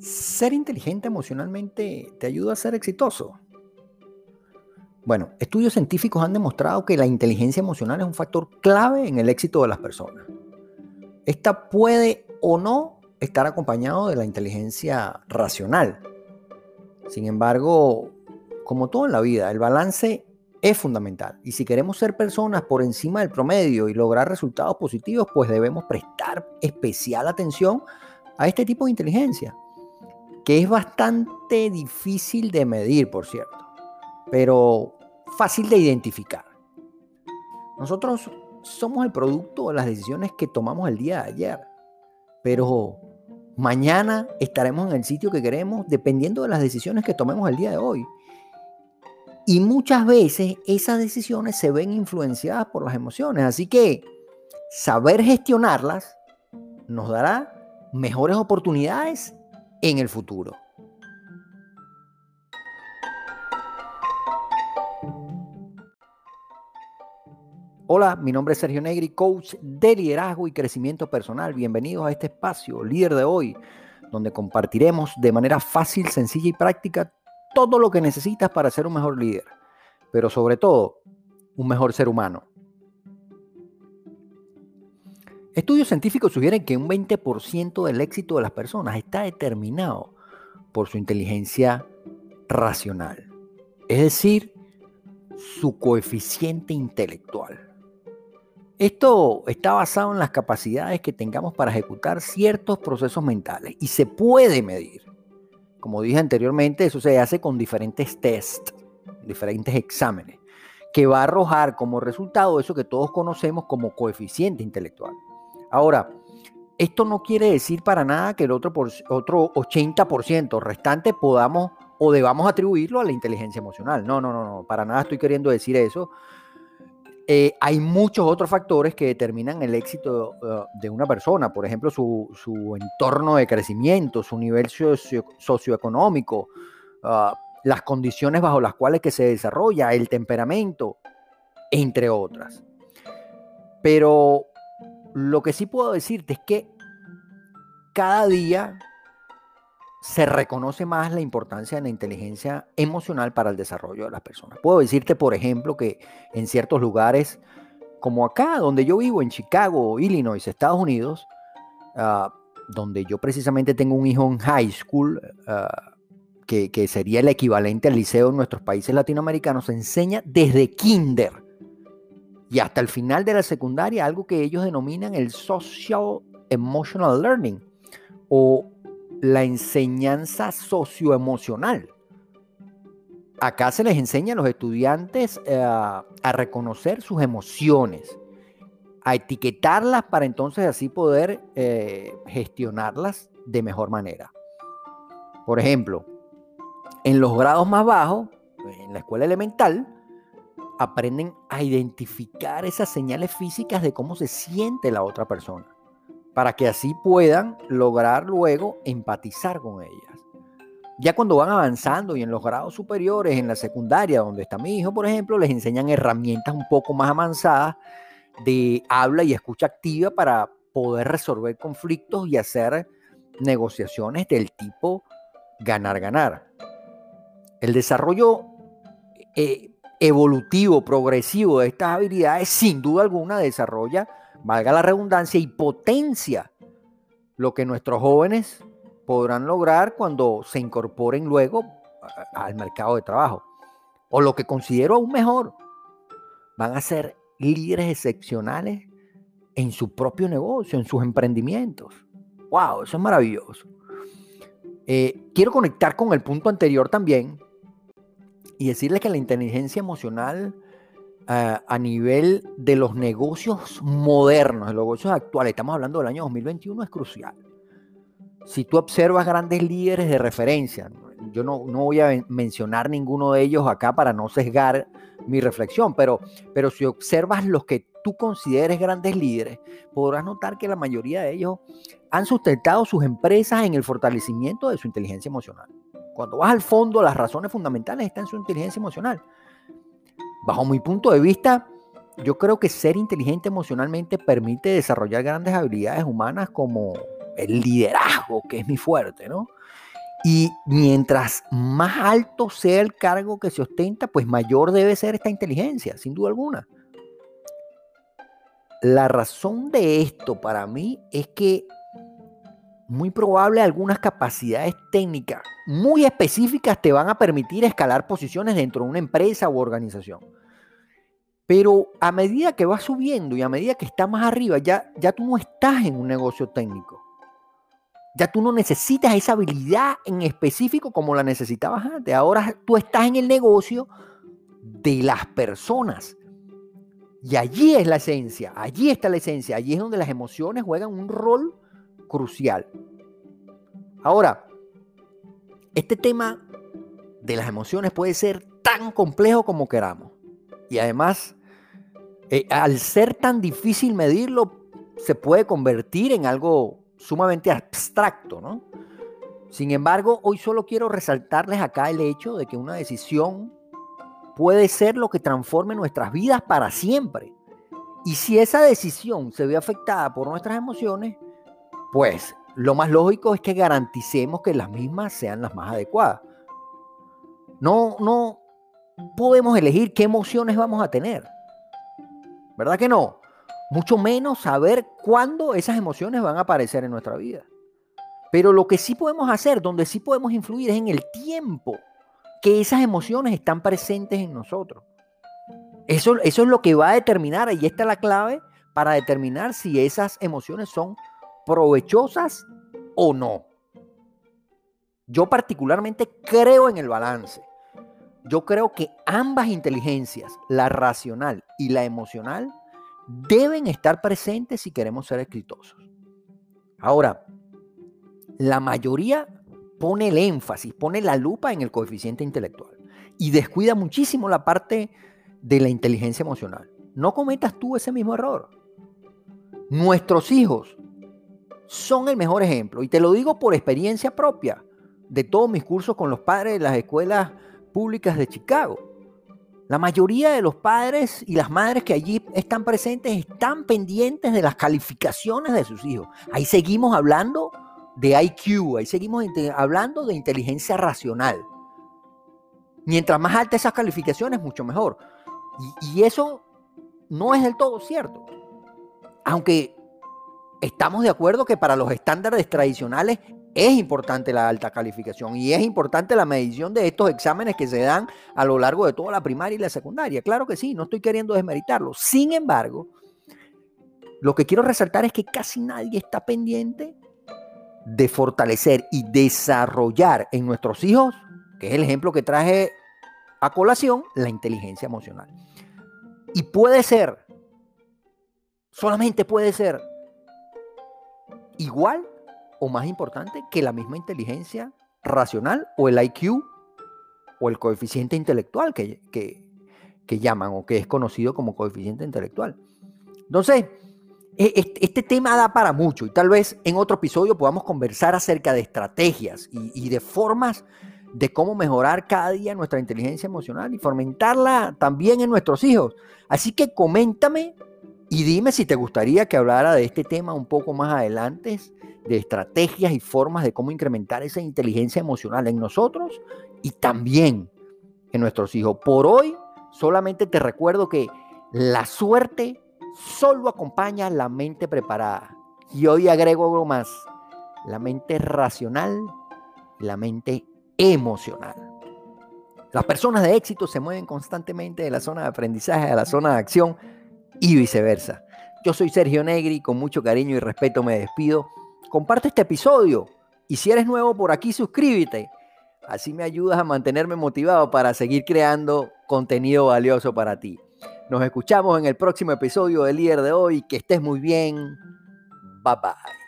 ¿Ser inteligente emocionalmente te ayuda a ser exitoso? Bueno, estudios científicos han demostrado que la inteligencia emocional es un factor clave en el éxito de las personas. Esta puede o no estar acompañado de la inteligencia racional. Sin embargo, como todo en la vida, el balance es fundamental. Y si queremos ser personas por encima del promedio y lograr resultados positivos, pues debemos prestar especial atención a este tipo de inteligencia, que es bastante difícil de medir, por cierto, pero fácil de identificar. Nosotros somos el producto de las decisiones que tomamos el día de ayer, pero mañana estaremos en el sitio que queremos dependiendo de las decisiones que tomemos el día de hoy. Y muchas veces esas decisiones se ven influenciadas por las emociones. Así que saber gestionarlas nos dará mejores oportunidades en el futuro. Hola, mi nombre es Sergio Negri, coach de liderazgo y crecimiento personal. Bienvenidos a este espacio, líder de hoy, donde compartiremos de manera fácil, sencilla y práctica todo lo que necesitas para ser un mejor líder, pero sobre todo, un mejor ser humano. Estudios científicos sugieren que un 20% del éxito de las personas está determinado por su inteligencia racional, es decir, su coeficiente intelectual. Esto está basado en las capacidades que tengamos para ejecutar ciertos procesos mentales y se puede medir. Como dije anteriormente, eso se hace con diferentes tests, diferentes exámenes, que va a arrojar como resultado eso que todos conocemos como coeficiente intelectual. Ahora, esto no quiere decir para nada que el otro, otro 80% restante podamos o debamos atribuirlo a la inteligencia emocional. No, no, no, no, para nada estoy queriendo decir eso. Eh, hay muchos otros factores que determinan el éxito uh, de una persona, por ejemplo, su, entorno de crecimiento, su nivel socioeconómico, uh, las condiciones bajo las cuales que se desarrolla, el temperamento, entre otras. Pero lo que sí puedo decirte es que cada día se reconoce más la importancia de la inteligencia emocional para el desarrollo de las personas. Puedo decirte, por ejemplo, que en ciertos lugares, como acá, donde yo vivo, en Chicago, Illinois, Estados Unidos, ah, donde yo precisamente tengo un hijo en high school, ah, que, sería el equivalente al liceo en nuestros países latinoamericanos, se enseña desde kinder y hasta el final de la secundaria algo que ellos denominan el social emotional learning o la enseñanza socioemocional. Acá se les enseña a los estudiantes eh, a reconocer sus emociones, a etiquetarlas para entonces así poder eh, gestionarlas de mejor manera. Por ejemplo, en los grados más bajos, en la escuela elemental, aprenden a identificar esas señales físicas de cómo se siente la otra persona para que así puedan lograr luego empatizar con ellas. Ya cuando van avanzando y en los grados superiores, en la secundaria, donde está mi hijo, por ejemplo, les enseñan herramientas un poco más avanzadas de habla y escucha activa para poder resolver conflictos y hacer negociaciones del tipo ganar-ganar. El desarrollo eh, evolutivo, progresivo de estas habilidades, sin duda alguna, desarrolla valga la redundancia, y potencia lo que nuestros jóvenes podrán lograr cuando se incorporen luego al mercado de trabajo. O lo que considero aún mejor, van a ser líderes excepcionales en su propio negocio, en sus emprendimientos. ¡Wow! Eso es maravilloso. Eh, quiero conectar con el punto anterior también y decirles que la inteligencia emocional a nivel de los negocios modernos, de los negocios actuales, estamos hablando del año 2021, es crucial. Si tú observas grandes líderes de referencia, yo no, no, voy a mencionar ninguno de ellos acá para no sesgar mi reflexión, pero, pero si observas los que tú consideres grandes líderes, podrás notar que la mayoría de ellos han sustentado sus empresas en el fortalecimiento de su inteligencia emocional. Cuando vas al fondo, las razones fundamentales están en su inteligencia emocional. Bajo mi punto de vista, yo creo que ser inteligente emocionalmente permite desarrollar grandes habilidades humanas como el liderazgo, que es mi fuerte, ¿no? Y mientras más alto sea el cargo que se ostenta, pues mayor debe ser esta inteligencia, sin duda alguna. La razón de esto para mí es que muy probable algunas capacidades técnicas muy específicas te van a permitir escalar posiciones dentro de una empresa u organización. Pero a medida que vas subiendo y a medida que estás más arriba, ya, ya tú no estás en un negocio técnico. Ya tú no necesitas esa habilidad en específico como la necesitabas antes. Ahora tú estás en el negocio de las personas. Y allí es la esencia, allí está la esencia, allí es donde las emociones juegan un rol crucial. Ahora, este tema de las emociones puede ser tan complejo como queramos. Y además, eh, al ser tan difícil medirlo, se puede convertir en algo sumamente abstracto, ¿no? Sin embargo, hoy solo quiero resaltarles acá el hecho de que una decisión puede ser lo que transforme nuestras vidas para siempre. Y si esa decisión se ve afectada por nuestras emociones, pues lo más lógico es que garanticemos que las mismas sean las más adecuadas. No, no podemos elegir qué emociones vamos a tener. ¿Verdad que no? Mucho menos saber cuándo esas emociones van a aparecer en nuestra vida. Pero lo que sí podemos hacer, donde sí podemos influir, es en el tiempo que esas emociones están presentes en nosotros. Eso, eso es lo que va a determinar, ahí está la clave para determinar si esas emociones son provechosas o no. Yo particularmente creo en el balance. Yo creo que ambas inteligencias, la racional y la emocional, deben estar presentes si queremos ser exitosos. Ahora, la mayoría pone el énfasis, pone la lupa en el coeficiente intelectual y descuida muchísimo la parte de la inteligencia emocional. No cometas tú ese mismo error. Nuestros hijos son el mejor ejemplo y te lo digo por experiencia propia de todos mis cursos con los padres de las escuelas públicas de Chicago. La mayoría de los padres y las madres que allí están presentes están pendientes de las calificaciones de sus hijos. Ahí seguimos hablando de IQ, ahí seguimos hablando de inteligencia racional. Mientras más altas esas calificaciones, mucho mejor. Y, y eso no es del todo cierto. Aunque estamos de acuerdo que para los estándares tradicionales es importante la alta calificación y es importante la medición de estos exámenes que se dan a lo largo de toda la primaria y la secundaria. Claro que sí, no estoy queriendo desmeritarlo. Sin embargo, lo que quiero resaltar es que casi nadie está pendiente de fortalecer y desarrollar en nuestros hijos, que es el ejemplo que traje a colación, la inteligencia emocional. Y puede ser, solamente puede ser, igual o más importante que la misma inteligencia racional o el IQ o el coeficiente intelectual que, que, llaman o que es conocido como coeficiente intelectual. Entonces, e, este tema da para mucho y tal vez en otro episodio podamos conversar acerca de estrategias y, y, de formas de cómo mejorar cada día nuestra inteligencia emocional y fomentarla también en nuestros hijos. Así que coméntame y dime si te gustaría que hablara de este tema un poco más adelante de estrategias y formas de cómo incrementar esa inteligencia emocional en nosotros y también en nuestros hijos. Por hoy, solamente te recuerdo que la suerte solo acompaña la mente preparada. Y hoy agrego algo más, la mente racional y la mente emocional. Las personas de éxito se mueven constantemente de la zona de aprendizaje a la zona de acción y viceversa. Yo soy Sergio Negri, con mucho cariño y respeto me despido comparte este episodio y si eres nuevo por aquí, suscríbete. Así me ayudas a mantenerme motivado para seguir creando contenido valioso para ti. Nos escuchamos en el próximo episodio del Líder de hoy. Que estés muy bien. Bye bye.